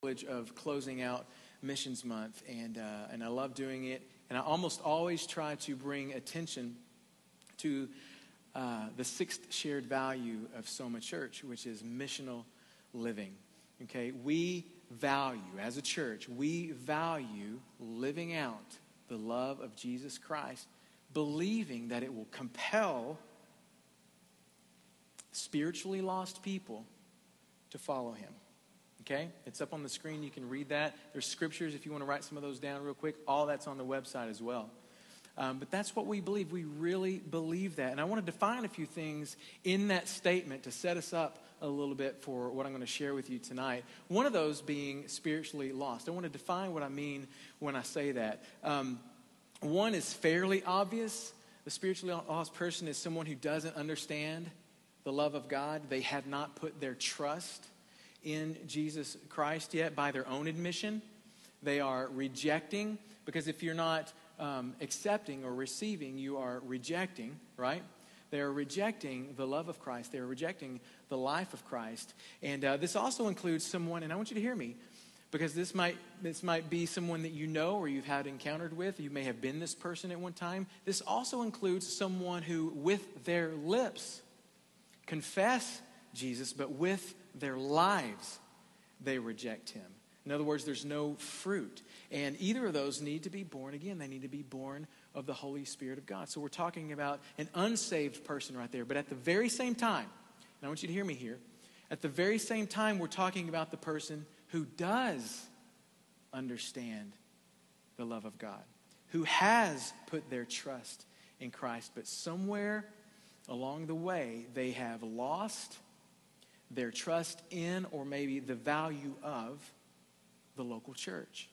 privilege of closing out Missions Month, and, uh, and I love doing it. And I almost always try to bring attention to uh, the sixth shared value of Soma Church, which is missional living. Okay, we value, as a church, we value living out the love of Jesus Christ, believing that it will compel spiritually lost people to follow him. Okay? It's up on the screen. You can read that. There's scriptures if you want to write some of those down real quick. All that's on the website as well. Um, but that's what we believe. We really believe that. And I want to define a few things in that statement to set us up a little bit for what I'm going to share with you tonight. One of those being spiritually lost. I want to define what I mean when I say that. Um, one is fairly obvious. The spiritually lost person is someone who doesn't understand the love of God. They have not put their trust in Jesus Christ yet by their own admission. They are rejecting, because if you're not um, accepting or receiving, you are rejecting, right? They are rejecting the love of Christ. They are rejecting the life of Christ. And uh, this also includes someone, and I want you to hear me, because this might, this might be someone that you know or you've had encountered with. You may have been this person at one time. This also includes someone who, with their lips, confess Jesus, but with their lives, they reject him. In other words, there's no fruit. And either of those need to be born again. They need to be born of the Holy Spirit of God. So we're talking about an unsaved person right there. But at the very same time, and I want you to hear me here, at the very same time, we're talking about the person who does understand the love of God, who has put their trust in Christ, but somewhere along the way, they have lost their trust in or maybe the value of the local church.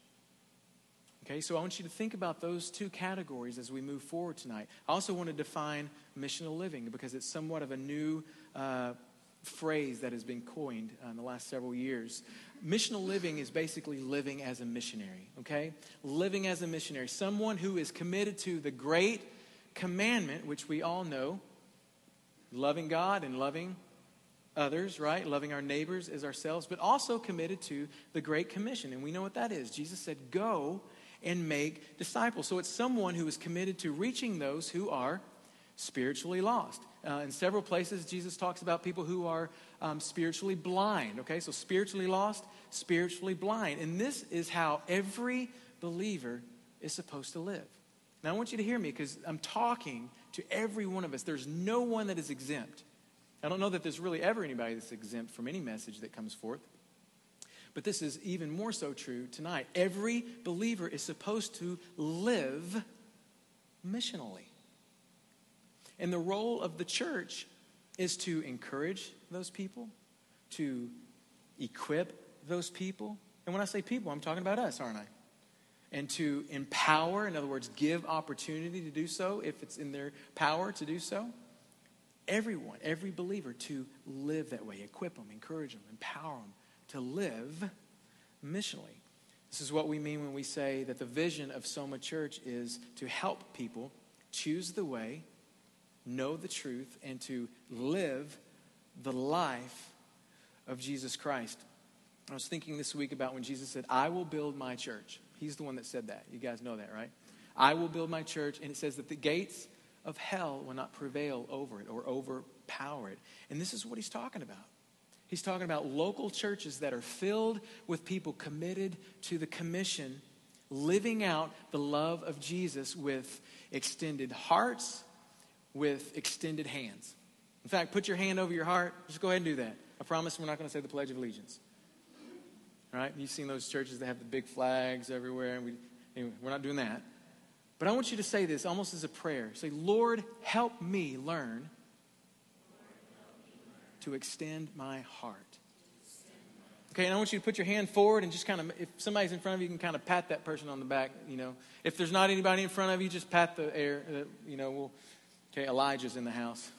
Okay, so I want you to think about those two categories as we move forward tonight. I also want to define missional living because it's somewhat of a new uh, phrase that has been coined uh, in the last several years. Missional living is basically living as a missionary, okay? Living as a missionary. Someone who is committed to the great commandment, which we all know loving God and loving others, right? Loving our neighbors as ourselves, but also committed to the Great Commission. And we know what that is. Jesus said, Go and make disciples. So it's someone who is committed to reaching those who are spiritually lost. Uh, in several places, Jesus talks about people who are um, spiritually blind. Okay, so spiritually lost, spiritually blind. And this is how every believer is supposed to live. Now, I want you to hear me because I'm talking to every one of us. There's no one that is exempt. I don't know that there's really ever anybody that's exempt from any message that comes forth. But this is even more so true tonight. Every believer is supposed to live missionally. And the role of the church is to encourage those people, to equip those people. And when I say people, I'm talking about us, aren't I? And to empower, in other words, give opportunity to do so if it's in their power to do so. Everyone, every believer to live that way, equip them, encourage them, empower them to live missionally. This is what we mean when we say that the vision of Soma Church is to help people choose the way, know the truth, and to live the life of Jesus Christ. I was thinking this week about when Jesus said, I will build my church. He's the one that said that. You guys know that, right? I will build my church, and it says that the gates of hell will not prevail over it or overpower it. And this is what he's talking about. He's talking about local churches that are filled with people committed to the commission, living out the love of Jesus with extended hearts, with extended hands. In fact, put your hand over your heart. Just go ahead and do that. I promise we're not going to say the Pledge of Allegiance. All right? You've seen those churches that have the big flags everywhere. And we, anyway, we're not doing that. But I want you to say this almost as a prayer. Say, Lord, help me learn to extend my heart. Okay, and I want you to put your hand forward and just kind of, if somebody's in front of you, you can kind of pat that person on the back. You know, if there's not anybody in front of you, just pat the air. Uh, you know, we'll, okay, Elijah's in the house.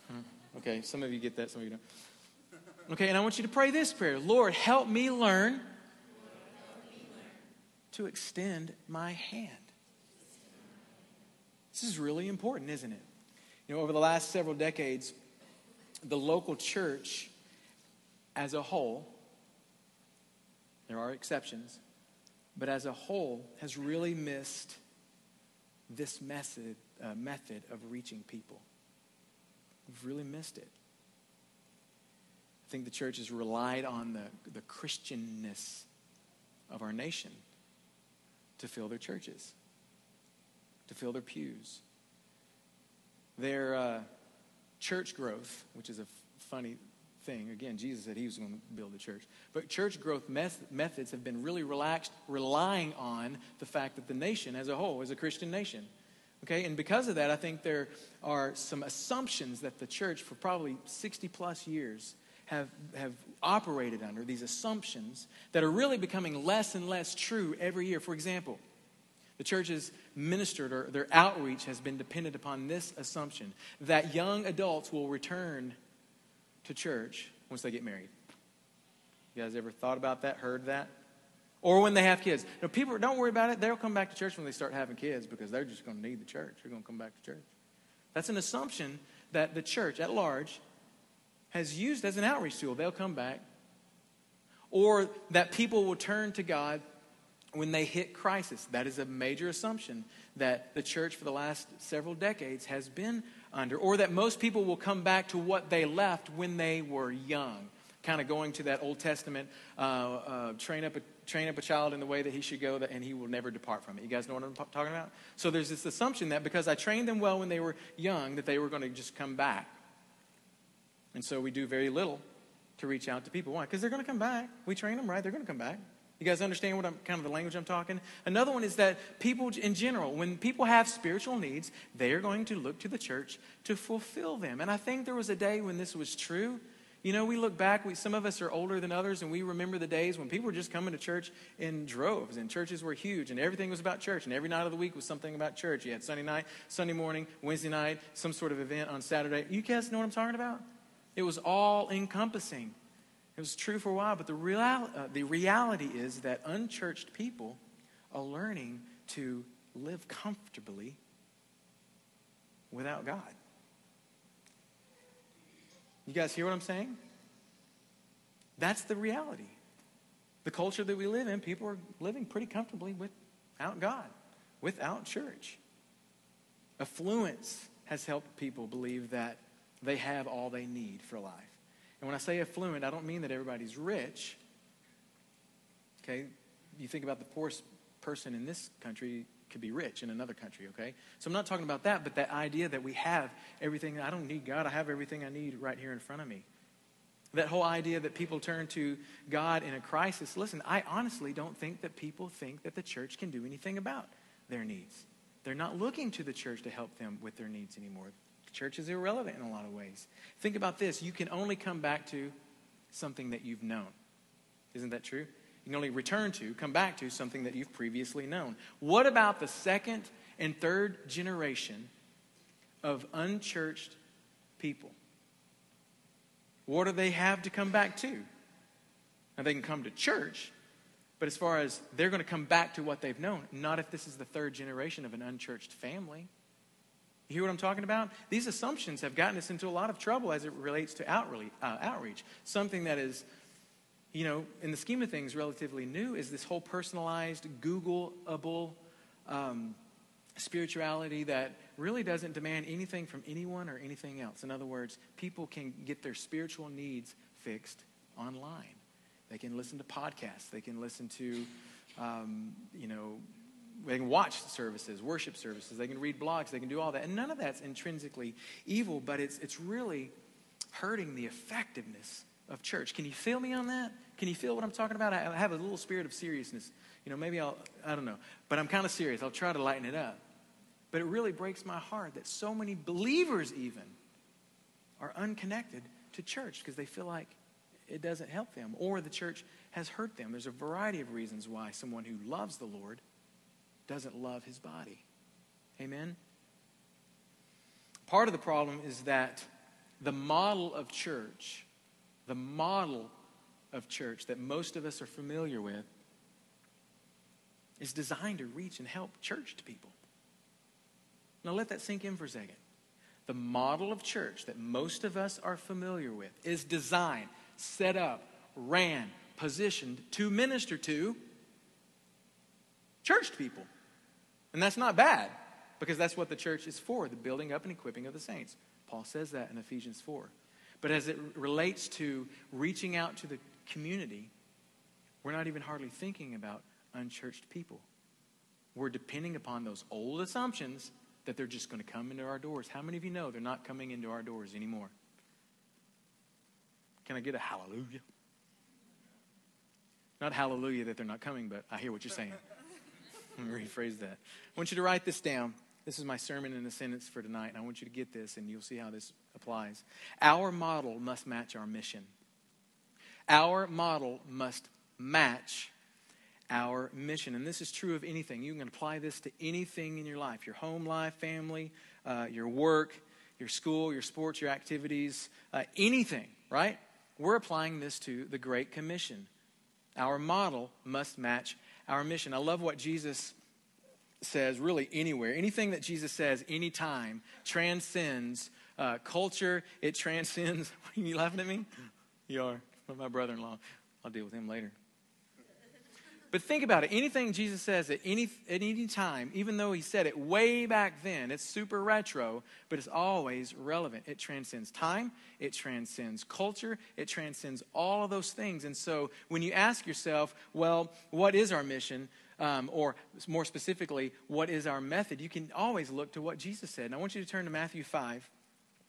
Okay, some of you get that, some of you don't. Okay, and I want you to pray this prayer Lord, help me learn to extend my hand. This is really important, isn't it? You know, over the last several decades, the local church as a whole There are exceptions. But as a whole, has really missed this method, uh, method of reaching people. We've really missed it. I think the church has relied on the, the Christianness of our nation to fill their churches, to fill their pews. Their uh, church growth, which is a f- funny thing, again, Jesus said he was going to build the church. But church growth methods have been really relaxed, relying on the fact that the nation as a whole is a Christian nation. Okay, and because of that, I think there are some assumptions that the church, for probably 60 plus years, have, have operated under, these assumptions that are really becoming less and less true every year. For example, the church has ministered or their outreach has been dependent upon this assumption that young adults will return to church once they get married. You guys ever thought about that, heard that? Or when they have kids. Now, people, don't worry about it. They'll come back to church when they start having kids because they're just going to need the church. They're going to come back to church. That's an assumption that the church at large has used as an outreach tool. They'll come back. Or that people will turn to God when they hit crisis. That is a major assumption that the church for the last several decades has been under. Or that most people will come back to what they left when they were young. Kind of going to that Old Testament, uh, uh, train, up a, train up a child in the way that he should go, and he will never depart from it. You guys know what I'm talking about? So there's this assumption that because I trained them well when they were young, that they were going to just come back. And so we do very little to reach out to people. Why? Because they're going to come back. We train them right, they're going to come back. You guys understand what I'm kind of the language I'm talking? Another one is that people in general, when people have spiritual needs, they are going to look to the church to fulfill them. And I think there was a day when this was true. You know, we look back, we, some of us are older than others, and we remember the days when people were just coming to church in droves, and churches were huge, and everything was about church, and every night of the week was something about church. You had Sunday night, Sunday morning, Wednesday night, some sort of event on Saturday. You guys know what I'm talking about? It was all encompassing. It was true for a while, but the, real, uh, the reality is that unchurched people are learning to live comfortably without God. You guys hear what I'm saying? That's the reality. The culture that we live in, people are living pretty comfortably without God, without church. Affluence has helped people believe that they have all they need for life. And when I say affluent, I don't mean that everybody's rich. Okay? You think about the poorest person in this country could be rich in another country, okay? So I'm not talking about that, but that idea that we have everything, I don't need God, I have everything I need right here in front of me. That whole idea that people turn to God in a crisis. Listen, I honestly don't think that people think that the church can do anything about their needs. They're not looking to the church to help them with their needs anymore. Church is irrelevant in a lot of ways. Think about this you can only come back to something that you've known. Isn't that true? You can only return to, come back to something that you've previously known. What about the second and third generation of unchurched people? What do they have to come back to? Now, they can come to church, but as far as they're going to come back to what they've known, not if this is the third generation of an unchurched family. You hear what I'm talking about? These assumptions have gotten us into a lot of trouble as it relates to outreach. Uh, outreach. Something that is, you know, in the scheme of things, relatively new is this whole personalized, Googleable um, spirituality that really doesn't demand anything from anyone or anything else. In other words, people can get their spiritual needs fixed online. They can listen to podcasts. They can listen to, um, you know, they can watch services, worship services, they can read blogs, they can do all that. And none of that's intrinsically evil, but it's, it's really hurting the effectiveness of church. Can you feel me on that? Can you feel what I'm talking about? I have a little spirit of seriousness. You know, maybe I'll, I don't know. But I'm kind of serious. I'll try to lighten it up. But it really breaks my heart that so many believers, even, are unconnected to church because they feel like it doesn't help them or the church has hurt them. There's a variety of reasons why someone who loves the Lord doesn't love his body. Amen? Part of the problem is that the model of church, the model of church that most of us are familiar with, is designed to reach and help churched people. Now let that sink in for a second. The model of church that most of us are familiar with is designed, set up, ran, positioned to minister to churched people. And that's not bad because that's what the church is for the building up and equipping of the saints. Paul says that in Ephesians 4. But as it relates to reaching out to the community, we're not even hardly thinking about unchurched people. We're depending upon those old assumptions that they're just going to come into our doors. How many of you know they're not coming into our doors anymore? Can I get a hallelujah? Not hallelujah that they're not coming, but I hear what you're saying. Let me rephrase that. I want you to write this down. This is my sermon in a sentence for tonight, and I want you to get this, and you'll see how this applies. Our model must match our mission. Our model must match our mission. And this is true of anything. You can apply this to anything in your life your home life, family, uh, your work, your school, your sports, your activities, uh, anything, right? We're applying this to the Great Commission. Our model must match our mission. I love what Jesus says, really, anywhere. Anything that Jesus says, anytime, transcends uh, culture. It transcends. Are you laughing at me? You are. My brother in law. I'll deal with him later. But think about it. Anything Jesus says at any, at any time, even though he said it way back then, it's super retro, but it's always relevant. It transcends time, it transcends culture, it transcends all of those things. And so when you ask yourself, well, what is our mission? Um, or more specifically, what is our method? You can always look to what Jesus said. And I want you to turn to Matthew 5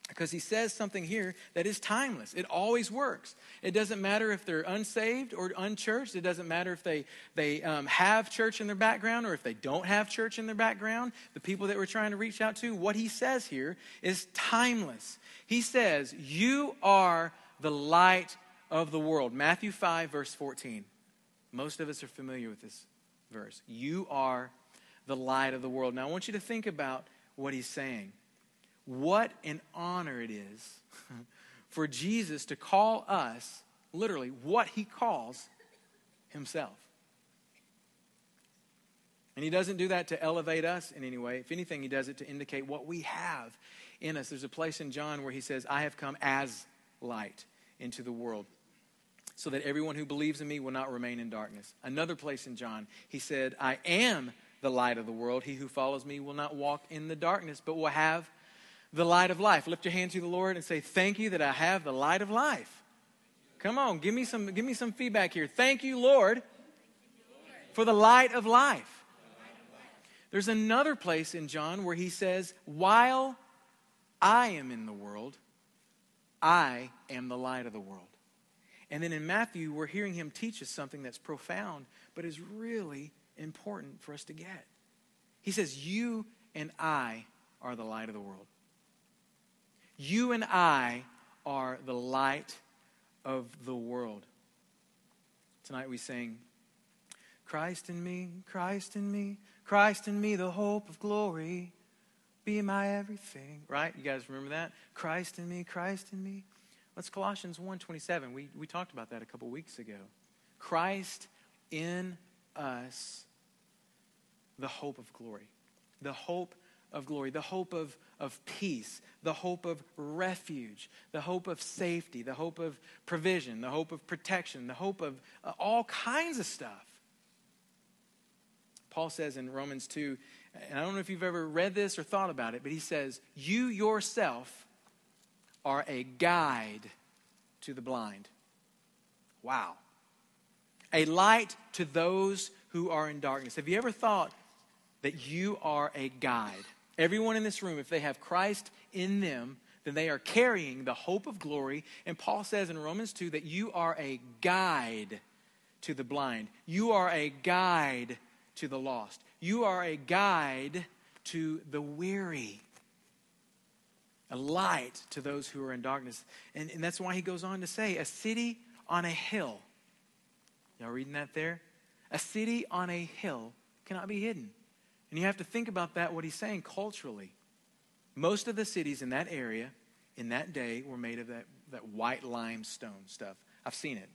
because he says something here that is timeless. It always works. It doesn't matter if they're unsaved or unchurched. It doesn't matter if they, they um, have church in their background or if they don't have church in their background. The people that we're trying to reach out to, what he says here is timeless. He says, You are the light of the world. Matthew 5, verse 14. Most of us are familiar with this verse. You are the light of the world. Now, I want you to think about what he's saying. What an honor it is for Jesus to call us, literally, what he calls himself. And he doesn't do that to elevate us in any way. If anything, he does it to indicate what we have in us. There's a place in John where he says, I have come as light into the world so that everyone who believes in me will not remain in darkness. Another place in John, he said, I am the light of the world. He who follows me will not walk in the darkness, but will have the light of life. Lift your hand to the Lord and say, Thank you that I have the light of life. Come on, give me some, give me some feedback here. Thank you, Lord, for the light of life. There's another place in John where he says, While I am in the world, I am the light of the world. And then in Matthew, we're hearing him teach us something that's profound, but is really important for us to get. He says, You and I are the light of the world. You and I are the light of the world. Tonight we sing, Christ in me, Christ in me, Christ in me, the hope of glory. Be my everything. Right? You guys remember that? Christ in me, Christ in me. That's Colossians 1.27. We, we talked about that a couple weeks ago. Christ in us, the hope of glory. The hope of glory, the hope of, of peace, the hope of refuge, the hope of safety, the hope of provision, the hope of protection, the hope of uh, all kinds of stuff. Paul says in Romans 2, and I don't know if you've ever read this or thought about it, but he says, You yourself are a guide to the blind. Wow. A light to those who are in darkness. Have you ever thought that you are a guide? Everyone in this room, if they have Christ in them, then they are carrying the hope of glory. And Paul says in Romans 2 that you are a guide to the blind, you are a guide to the lost, you are a guide to the weary, a light to those who are in darkness. And, and that's why he goes on to say, a city on a hill. Y'all reading that there? A city on a hill cannot be hidden. And you have to think about that, what he's saying culturally. Most of the cities in that area, in that day, were made of that, that white limestone stuff. I've seen it.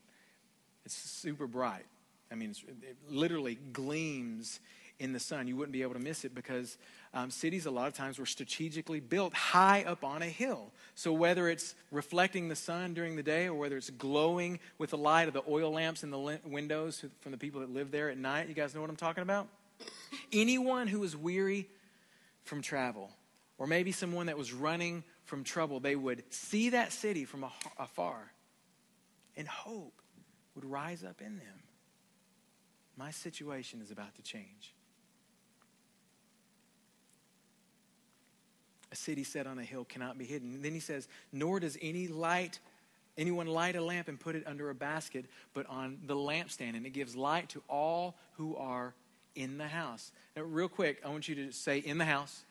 It's super bright. I mean, it literally gleams in the sun. You wouldn't be able to miss it because um, cities, a lot of times, were strategically built high up on a hill. So whether it's reflecting the sun during the day or whether it's glowing with the light of the oil lamps in the windows from the people that live there at night, you guys know what I'm talking about? Anyone who is weary from travel, or maybe someone that was running from trouble, they would see that city from afar and hope would rise up in them. My situation is about to change. A city set on a hill cannot be hidden. Then he says, Nor does any light, anyone light a lamp and put it under a basket, but on the lampstand, and it gives light to all who are in the house. Now, real quick, I want you to say in the house.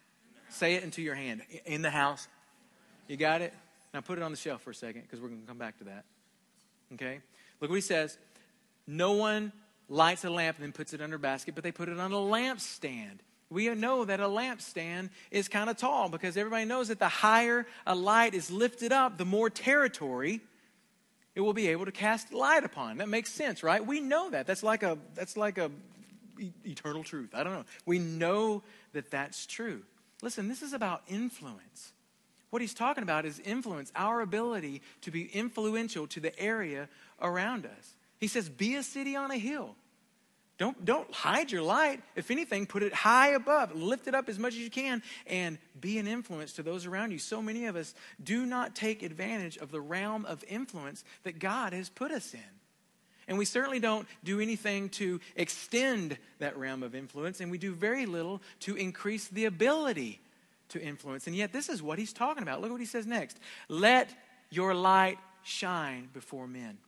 Say it into your hand. In the house. You got it? Now put it on the shelf for a second because we're going to come back to that. Okay? Look what he says. No one lights a lamp and then puts it under a basket, but they put it on a lampstand. We know that a lampstand is kind of tall because everybody knows that the higher a light is lifted up, the more territory it will be able to cast light upon. That makes sense, right? We know that. That's like a that's like a eternal truth. I don't know. We know that that's true. Listen, this is about influence. What he's talking about is influence, our ability to be influential to the area around us. He says, Be a city on a hill. Don't, don't hide your light. If anything, put it high above. Lift it up as much as you can and be an influence to those around you. So many of us do not take advantage of the realm of influence that God has put us in. And we certainly don't do anything to extend that realm of influence, and we do very little to increase the ability to influence. And yet, this is what he's talking about. Look what he says next Let your light shine before men.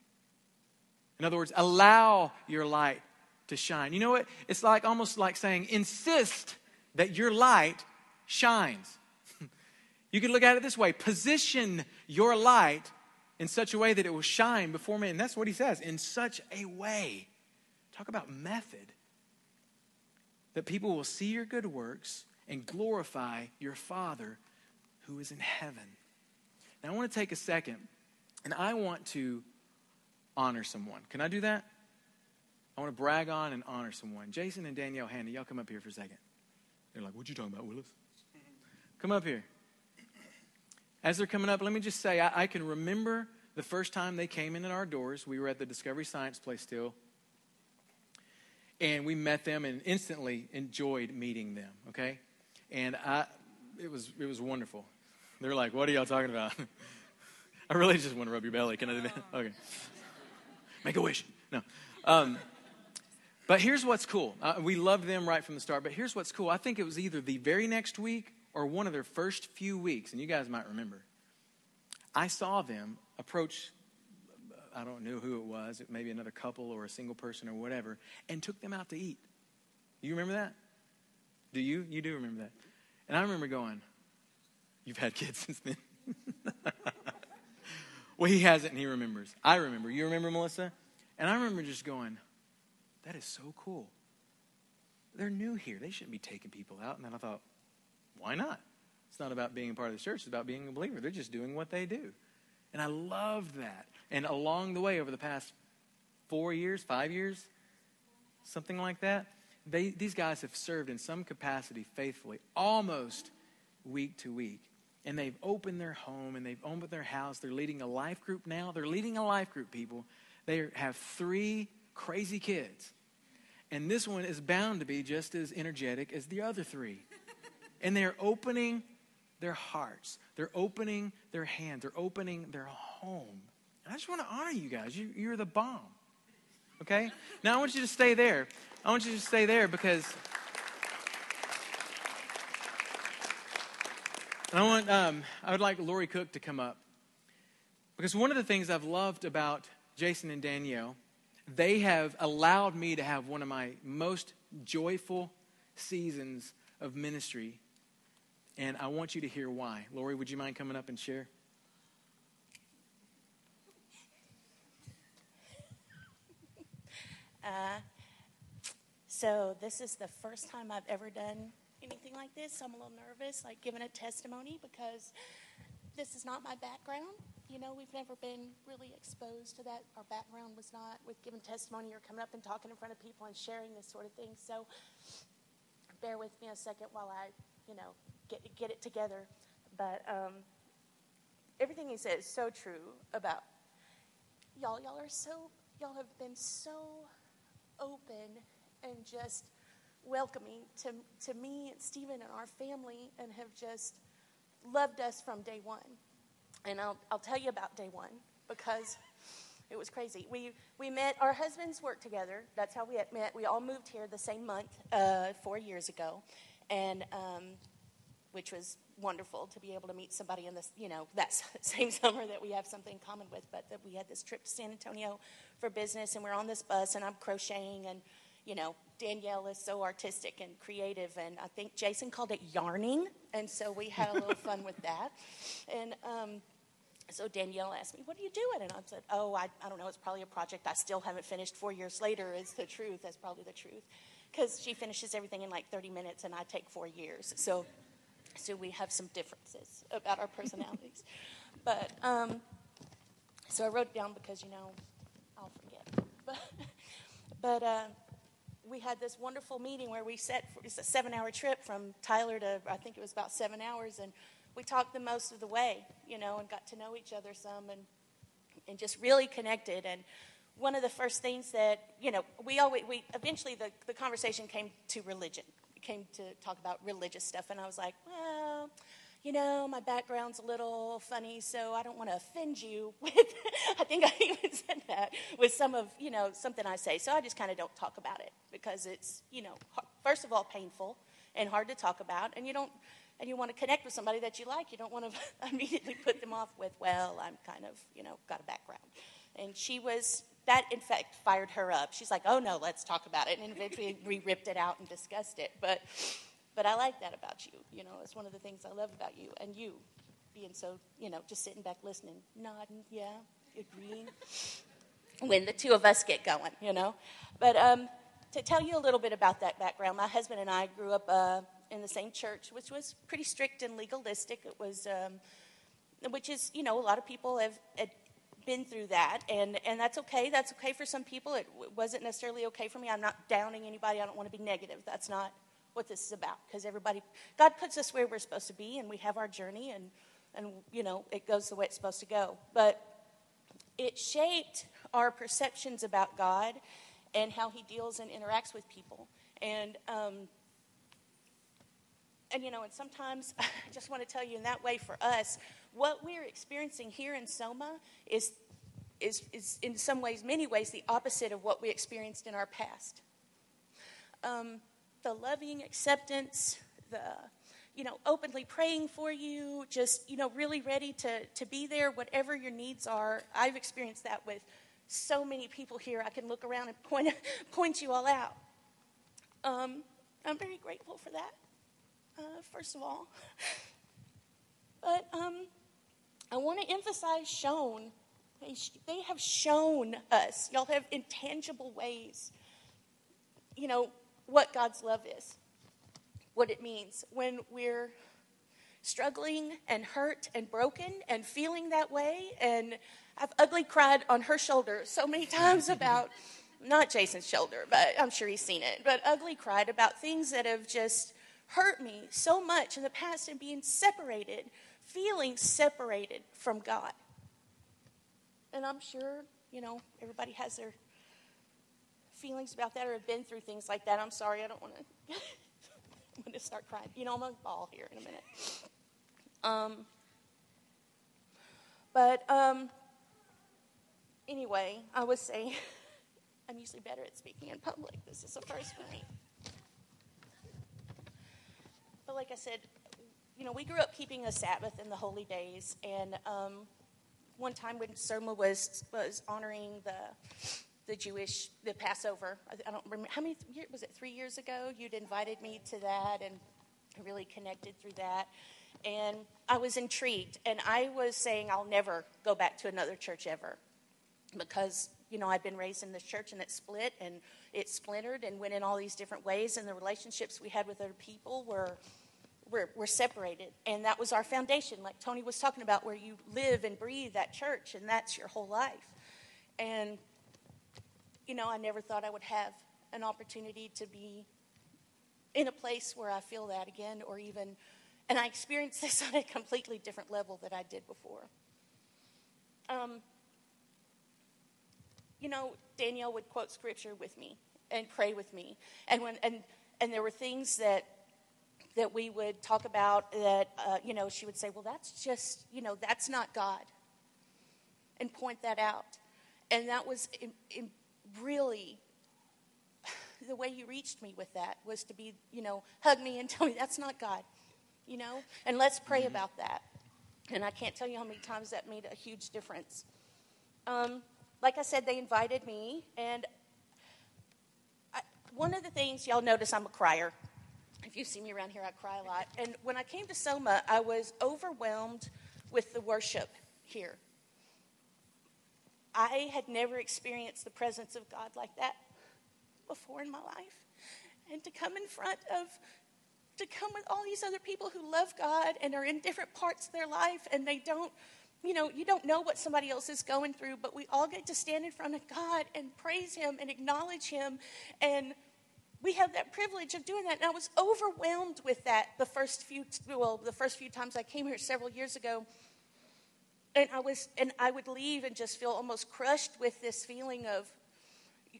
In other words, allow your light to shine. You know what? It's like almost like saying, insist that your light shines. you can look at it this way position your light in such a way that it will shine before men. And that's what he says in such a way. Talk about method. That people will see your good works and glorify your Father who is in heaven. Now, I want to take a second and I want to honor someone. Can I do that? I want to brag on and honor someone. Jason and Danielle Handy, y'all come up here for a second. They're like, What you talking about, Willis? Come up here. As they're coming up, let me just say I, I can remember the first time they came in at our doors. We were at the Discovery Science Place still. And we met them and instantly enjoyed meeting them, okay? And I, it was, it was wonderful. They're like, what are y'all talking about? I really just want to rub your belly. Can I do that? Okay. Make a wish. No. Um, but here's what's cool. Uh, we loved them right from the start. But here's what's cool. I think it was either the very next week or one of their first few weeks, and you guys might remember. I saw them approach, I don't know who it was, maybe another couple or a single person or whatever, and took them out to eat. You remember that? Do you? You do remember that. And I remember going, You've had kids since then. well, he hasn't and he remembers. I remember. You remember, Melissa? And I remember just going, That is so cool. They're new here. They shouldn't be taking people out. And then I thought, Why not? It's not about being a part of the church, it's about being a believer. They're just doing what they do. And I loved that. And along the way, over the past four years, five years, something like that, they, these guys have served in some capacity faithfully, almost week to week. And they've opened their home and they've opened their house. They're leading a life group now. They're leading a life group, people. They have three crazy kids. And this one is bound to be just as energetic as the other three. And they're opening their hearts, they're opening their hands, they're opening their home. And I just want to honor you guys. You, you're the bomb. Okay? Now I want you to stay there. I want you to stay there because. And I want, um, I would like Lori Cook to come up. Because one of the things I've loved about Jason and Danielle, they have allowed me to have one of my most joyful seasons of ministry. And I want you to hear why. Lori, would you mind coming up and share? Uh, so this is the first time I've ever done anything like this. I'm a little nervous, like giving a testimony because this is not my background. You know, we've never been really exposed to that. Our background was not with giving testimony or coming up and talking in front of people and sharing this sort of thing. So bear with me a second while I, you know, get, get it together. But um, everything he said is so true about y'all. Y'all are so, y'all have been so open and just welcoming to, to me and Stephen and our family and have just loved us from day one. And I'll, I'll tell you about day one because it was crazy. We, we met, our husbands worked together. That's how we met. We all moved here the same month, uh, four years ago, and um, which was wonderful to be able to meet somebody in this, you know, that same summer that we have something in common with. But that we had this trip to San Antonio for business, and we're on this bus, and I'm crocheting, and you know, Danielle is so artistic and creative, and I think Jason called it yarning, and so we had a little fun with that, and. Um, so Danielle asked me, What are you doing? And I said, Oh, I, I don't know. It's probably a project I still haven't finished four years later, is the truth. That's probably the truth. Because she finishes everything in like 30 minutes and I take four years. So, so we have some differences about our personalities. but, um, so I wrote it down because, you know, I'll forget. But, but uh, we had this wonderful meeting where we set for, it's a seven hour trip from Tyler to, I think it was about seven hours. And we talked the most of the way, you know, and got to know each other some and, and just really connected. And one of the first things that, you know, we always, we eventually the, the conversation came to religion. Came to talk about religious stuff. And I was like, well, you know, my background's a little funny, so I don't want to offend you with, I think I even said that, with some of, you know, something I say. So I just kind of don't talk about it because it's, you know, first of all, painful and hard to talk about. And you don't, and you want to connect with somebody that you like, you don't want to immediately put them off with, well, I'm kind of, you know, got a background. And she was, that in fact fired her up. She's like, oh no, let's talk about it. And eventually we ripped it out and discussed it. But, but I like that about you. You know, it's one of the things I love about you. And you being so, you know, just sitting back listening, nodding, yeah, agreeing. when the two of us get going, you know. But um, to tell you a little bit about that background, my husband and I grew up. Uh, in the same church, which was pretty strict and legalistic. It was, um, which is, you know, a lot of people have, been through that, and, and that's okay. That's okay for some people. It wasn't necessarily okay for me. I'm not downing anybody. I don't want to be negative. That's not what this is about because everybody, God puts us where we're supposed to be, and we have our journey, and, and, you know, it goes the way it's supposed to go. But it shaped our perceptions about God and how He deals and interacts with people. And um, and you know, and sometimes I just want to tell you in that way for us, what we're experiencing here in Soma is, is, is in some ways, many ways, the opposite of what we experienced in our past. Um, the loving acceptance, the you know, openly praying for you, just, you know, really ready to, to be there, whatever your needs are. I've experienced that with so many people here. I can look around and point, point you all out. Um, I'm very grateful for that uh, first of all. But um, I want to emphasize shown. They, have shown us, y'all have intangible ways, you know, what God's love is, what it means when we're struggling and hurt and broken and feeling that way. And I've ugly cried on her shoulder so many times about, not Jason's shoulder, but I'm sure he's seen it, but ugly cried about things that have just hurt me so much in the past and being separated, feeling separated from God. And I'm sure, you know, everybody has their feelings about that or have been through things like that. I'm sorry, I don't want to. I'm going to start crying. You know, I'm going to bawl here in a minute. Um, but um, anyway, I was saying, I'm usually better at speaking in public. This is a first for me. But like I said, you know, we grew up keeping a Sabbath in the holy days, and um, one time when Soma was was honoring the the Jewish the Passover, I, I don't remember how many years was it three years ago. You'd invited me to that, and I really connected through that. And I was intrigued, and I was saying I'll never go back to another church ever, because you know I'd been raised in this church and it split and it splintered and went in all these different ways, and the relationships we had with other people were we're, we're separated. And that was our foundation, like Tony was talking about, where you live and breathe that church, and that's your whole life. And, you know, I never thought I would have an opportunity to be in a place where I feel that again, or even, and I experienced this on a completely different level that I did before. Um, you know, Danielle would quote scripture with me and pray with me, and when and and there were things that that we would talk about that uh, you know she would say, well, that's just you know that's not God, and point that out, and that was in, in really the way you reached me with that was to be, you know, hug me and tell me that's not God, you know, and let's pray mm-hmm. about that. And I can't tell you how many times that made a huge difference. Um, like I said, they invited me, and I, one of the things y'all notice I'm a crier. If you see me around here, I cry a lot. And when I came to Soma, I was overwhelmed with the worship here. I had never experienced the presence of God like that before in my life. And to come in front of, to come with all these other people who love God and are in different parts of their life and they don't, you know, you don't know what somebody else is going through, but we all get to stand in front of God and praise Him and acknowledge Him. And we have that privilege of doing that. And I was overwhelmed with that the first few, well, the first few times I came here several years ago. And I was, and I would leave and just feel almost crushed with this feeling of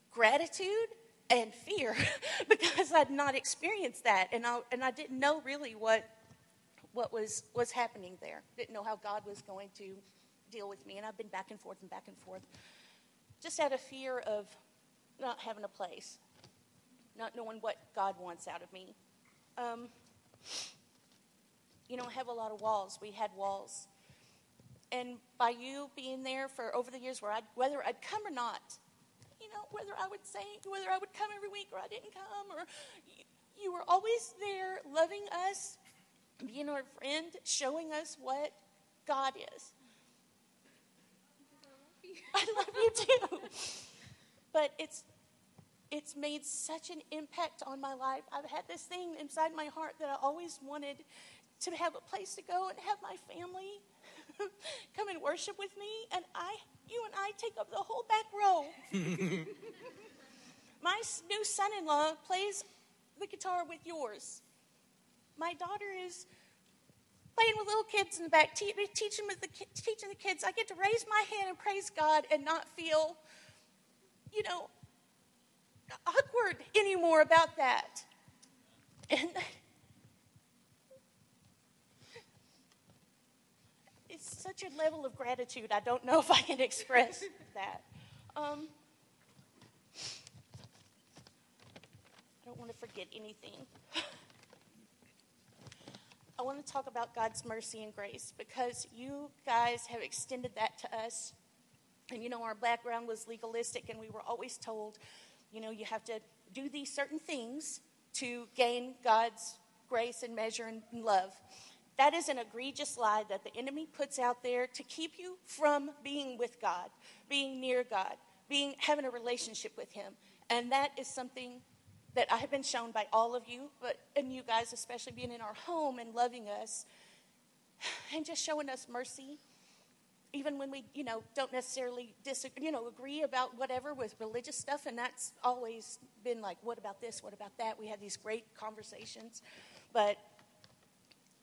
gratitude and fear because I'd not experienced that and I, and I didn't know really what, what was, was happening there. Didn't know how God was going to deal with me. And I've been back and forth and back and forth just out of fear of not having a place, not knowing what God wants out of me. Um, you know, I have a lot of walls. We had walls. And by you being there for over the years, where I'd, whether I'd come or not, you know, whether I would say, whether I would come every week or I didn't come, or you were always there loving us, being our friend, showing us what God is. I love you too. But it's it's made such an impact on my life. I've had this thing inside my heart that I always wanted to have a place to go and have my family come and worship with me, and I, you and I take up the whole back row. My new son-in-law plays the guitar with yours. My daughter is playing with little kids in the back, te- teaching, with the ki- teaching the kids. I get to raise my hand and praise God and not feel, you know, awkward anymore about that. And it's such a level of gratitude. I don't know if I can express that. Um, I don't want to forget anything. I want to talk about God's mercy and grace because you guys have extended that to us. And you know, our background was legalistic, and we were always told, you know, you have to do these certain things to gain God's grace and measure and love. That is an egregious lie that the enemy puts out there to keep you from being with God, being near God, being having a relationship with Him. And that is something that I have been shown by all of you, but and you guys especially being in our home and loving us and just showing us mercy even when we you know don't necessarily disagree you know agree about whatever with religious stuff and that's always been like what about this what about that we have these great conversations but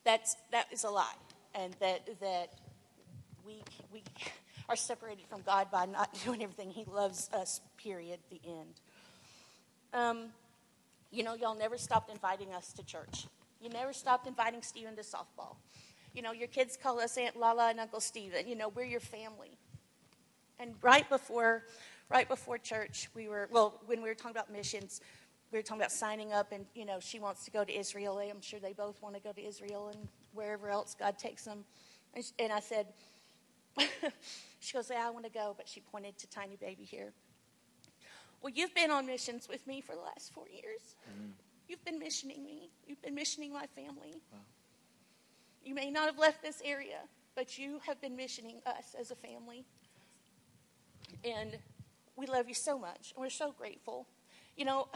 that's, that is a lie. And that, that we, we are separated from God by not doing everything. He loves us, period, the end. Um, you know, y'all never stopped inviting us to church. You never stopped inviting Stephen to softball. You know, your kids call us Aunt Lala and Uncle Stephen. You know, we're your family. And right before, right before church, we were, well, when we were talking about missions, we were talking about signing up, and you know, she wants to go to Israel. I'm sure they both want to go to Israel and wherever else God takes them. And, she, and I said, she goes, "Yeah, I want to go," but she pointed to tiny baby here. Well, you've been on missions with me for the last four years. Mm-hmm. You've been missioning me. You've been missioning my family. Wow. You may not have left this area, but you have been missioning us as a family. And we love you so much. And we're so grateful. You know,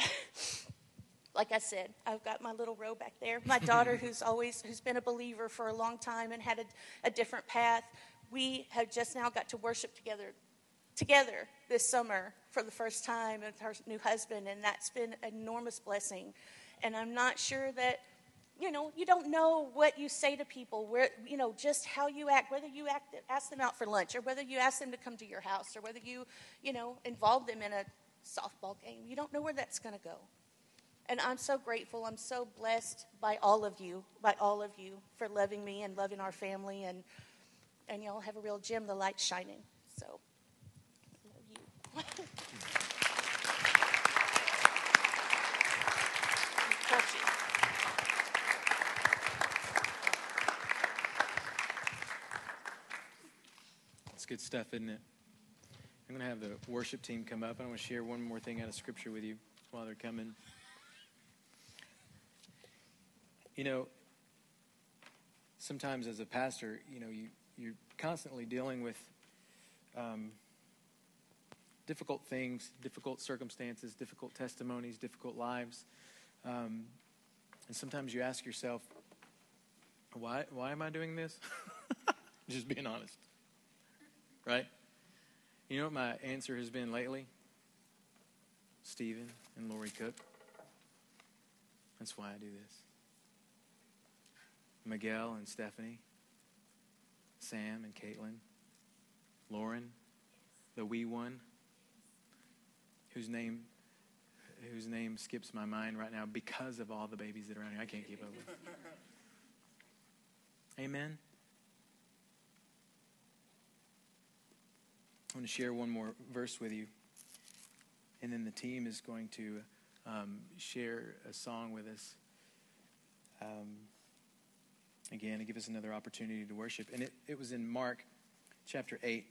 like I said, I've got my little row back there. My daughter, who's always who's been a believer for a long time and had a, a different path, we have just now got to worship together together this summer for the first time with her new husband, and that's been an enormous blessing. And I'm not sure that, you know, you don't know what you say to people, where, you know, just how you act, whether you act, ask them out for lunch, or whether you ask them to come to your house, or whether you, you know, involve them in a softball game. You don't know where that's going to go. And I'm so grateful. I'm so blessed by all of you, by all of you for loving me and loving our family. And, and y'all have a real gem, the light's shining. So, I love you. Touch you. It's good stuff, isn't it? I'm going to have the worship team come up. I want to share one more thing out of Scripture with you while they're coming. You know, sometimes as a pastor, you know, you, you're constantly dealing with um, difficult things, difficult circumstances, difficult testimonies, difficult lives. Um, and sometimes you ask yourself, why, why am I doing this? Just being honest. Right? You know what my answer has been lately? Stephen and Lori Cook. That's why I do this. Miguel and Stephanie, Sam and Caitlin, Lauren, the wee one, whose name whose name skips my mind right now because of all the babies that are around here. I can't keep up with. Amen. I want to share one more verse with you, and then the team is going to um, share a song with us. Um, again to give us another opportunity to worship. And it, it was in Mark chapter 8,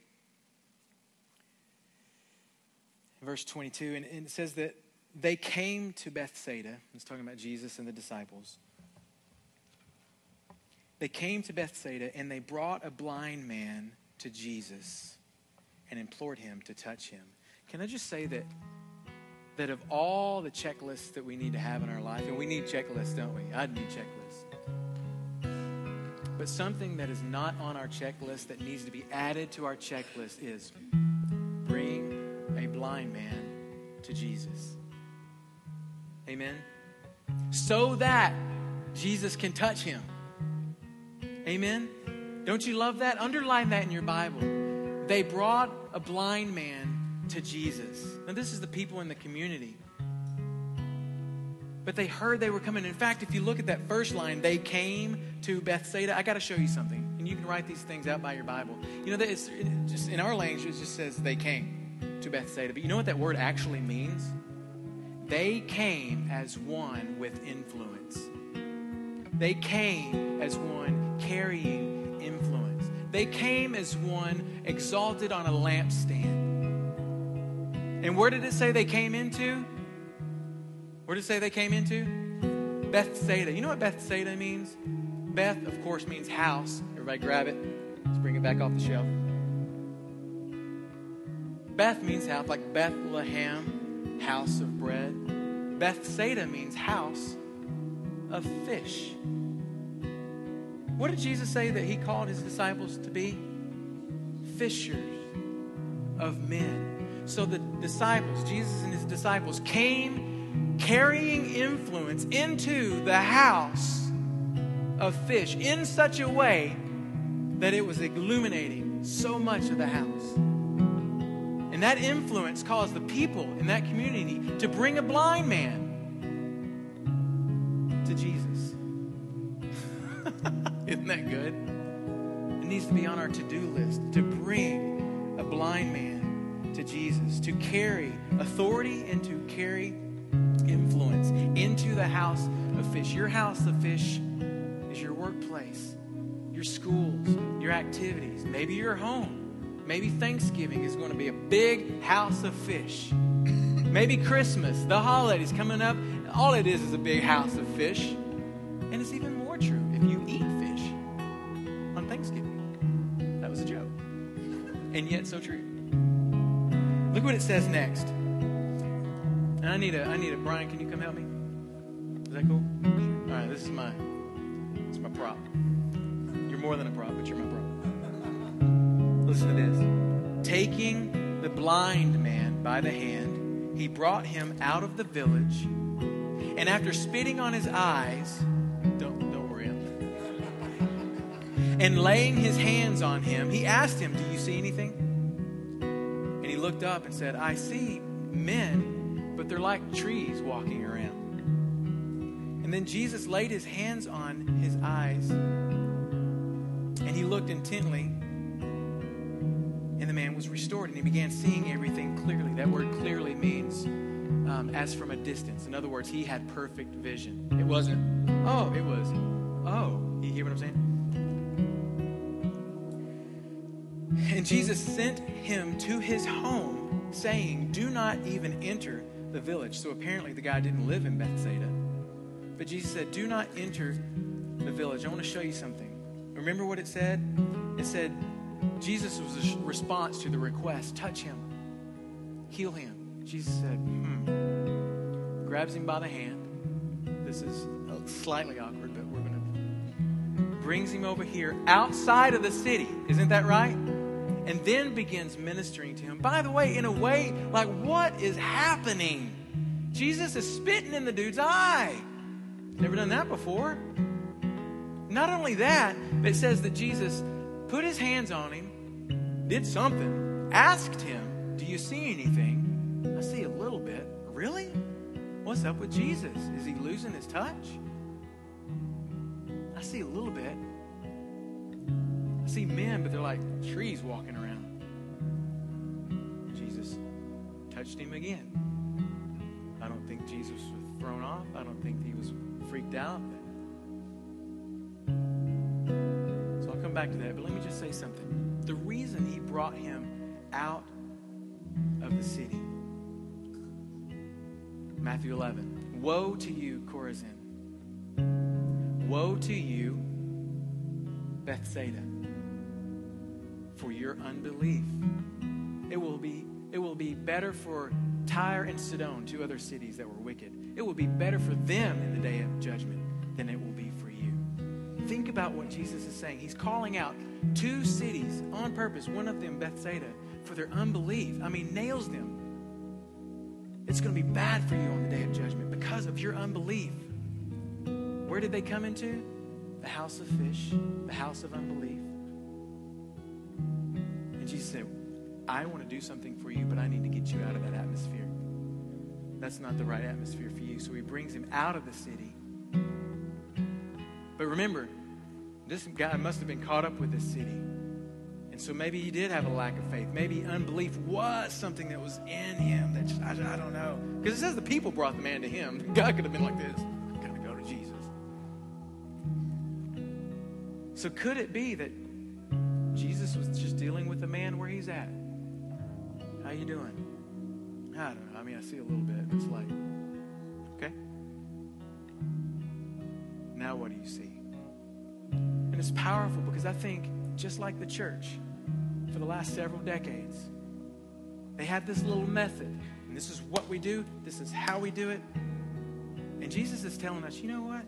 verse 22. And, and it says that they came to Bethsaida. It's talking about Jesus and the disciples. They came to Bethsaida and they brought a blind man to Jesus and implored him to touch him. Can I just say that that of all the checklists that we need to have in our life, and we need checklists, don't we? I need checklists. But something that is not on our checklist that needs to be added to our checklist is bring a blind man to Jesus. Amen. So that Jesus can touch him. Amen. Don't you love that? Underline that in your Bible. They brought a blind man to Jesus. Now, this is the people in the community. But they heard they were coming. In fact, if you look at that first line, they came to Bethsaida. I got to show you something. And you can write these things out by your Bible. You know, it's just in our language, it just says they came to Bethsaida. But you know what that word actually means? They came as one with influence. They came as one carrying influence. They came as one exalted on a lampstand. And where did it say they came into? Where did it say they came into? Bethsaida. You know what Bethsaida means? Beth, of course, means house. Everybody grab it. Let's bring it back off the shelf. Beth means house, like Bethlehem, house of bread. Bethsaida means house of fish. What did Jesus say that he called his disciples to be? Fishers of men. So the disciples, Jesus and his disciples, came carrying influence into the house of fish in such a way that it was illuminating so much of the house. And that influence caused the people in that community to bring a blind man to Jesus. Isn't that good? It needs to be on our to do list to bring a blind man to Jesus, to carry authority and to carry influence into the house of fish. Your house of fish is your workplace, your schools, your activities, maybe your home. Maybe Thanksgiving is going to be a big house of fish. Maybe Christmas, the holidays coming up, all it is is a big house of fish. And it's even And yet so true. Look what it says next. And I need a, I need a, Brian, can you come help me? Is that cool? All right, this is my, this is my prop. You're more than a prop, but you're my prop. Listen to this. Taking the blind man by the hand, he brought him out of the village. And after spitting on his eyes, and laying his hands on him, he asked him, Do you see anything? And he looked up and said, I see men, but they're like trees walking around. And then Jesus laid his hands on his eyes, and he looked intently and the man was restored and he began seeing everything clearly. That word clearly means um, as from a distance. In other words, he had perfect vision. It wasn't, oh, it was, oh. You hear what I'm saying? And Jesus sent him to his home, saying, Do not even enter the village. So apparently the guy didn't live in Bethsaida. But Jesus said, Do not enter the village. I want to show you something. Remember what it said? It said, Jesus was a response to the request touch him, heal him. Jesus said, hmm. Grabs him by the hand. This is slightly awkward, but we're going to. Brings him over here outside of the city. Isn't that right? And then begins ministering to him. By the way, in a way, like, what is happening? Jesus is spitting in the dude's eye. Never done that before. Not only that, but it says that Jesus put his hands on him, did something, asked him, Do you see anything? I see a little bit. Really? What's up with Jesus? Is he losing his touch? I see a little bit. See men, but they're like trees walking around. Jesus touched him again. I don't think Jesus was thrown off. I don't think he was freaked out. So I'll come back to that, but let me just say something. The reason he brought him out of the city, Matthew 11. Woe to you, Chorazin. Woe to you, Bethsaida, for your unbelief. It will be, it will be better for Tyre and Sidon, two other cities that were wicked. It will be better for them in the day of judgment than it will be for you. Think about what Jesus is saying. He's calling out two cities on purpose, one of them Bethsaida, for their unbelief. I mean, nails them. It's going to be bad for you on the day of judgment because of your unbelief. Where did they come into? The house of fish, the house of unbelief. I want to do something for you, but I need to get you out of that atmosphere. That's not the right atmosphere for you. So he brings him out of the city but remember, this guy must have been caught up with this city. And so maybe he did have a lack of faith. Maybe unbelief was something that was in him that just, I, I don't know. Because it says the people brought the man to him. God could have been like this. i Got to go to Jesus. So could it be that Jesus was just dealing with the man where he's at? How you doing? I don't know. I mean, I see a little bit. It's like, okay. Now what do you see? And it's powerful because I think, just like the church for the last several decades, they had this little method. And this is what we do, this is how we do it. And Jesus is telling us, you know what?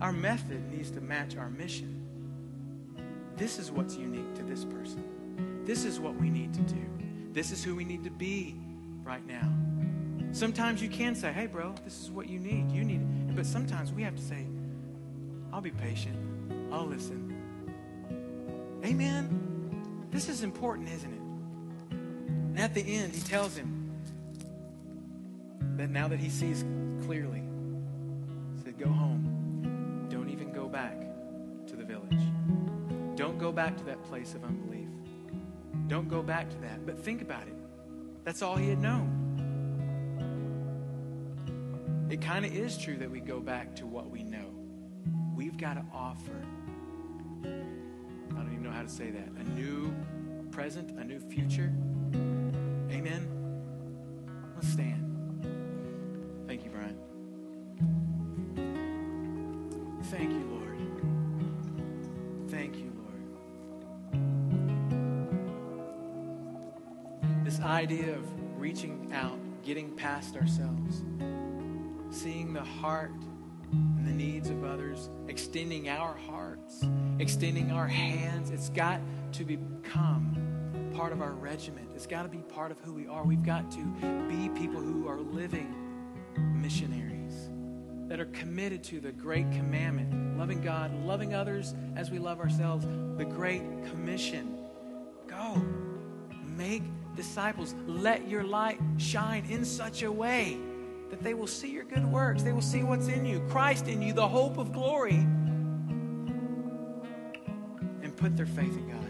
Our method needs to match our mission. This is what's unique to this person. This is what we need to do. This is who we need to be right now. Sometimes you can say, hey, bro, this is what you need. You need it. But sometimes we have to say, I'll be patient. I'll listen. Amen. This is important, isn't it? And at the end, he tells him that now that he sees clearly, he said, Go home. Go back to that place of unbelief. Don't go back to that. But think about it. That's all he had known. It kind of is true that we go back to what we know. We've got to offer I don't even know how to say that. A new present, a new future. Amen. Let's stand. Reaching out, getting past ourselves, seeing the heart and the needs of others, extending our hearts, extending our hands. It's got to become part of our regiment. It's got to be part of who we are. We've got to be people who are living missionaries that are committed to the great commandment loving God, loving others as we love ourselves, the great commission. Go, make disciples. Let your light shine in such a way that they will see your good works. They will see what's in you, Christ in you, the hope of glory, and put their faith in God.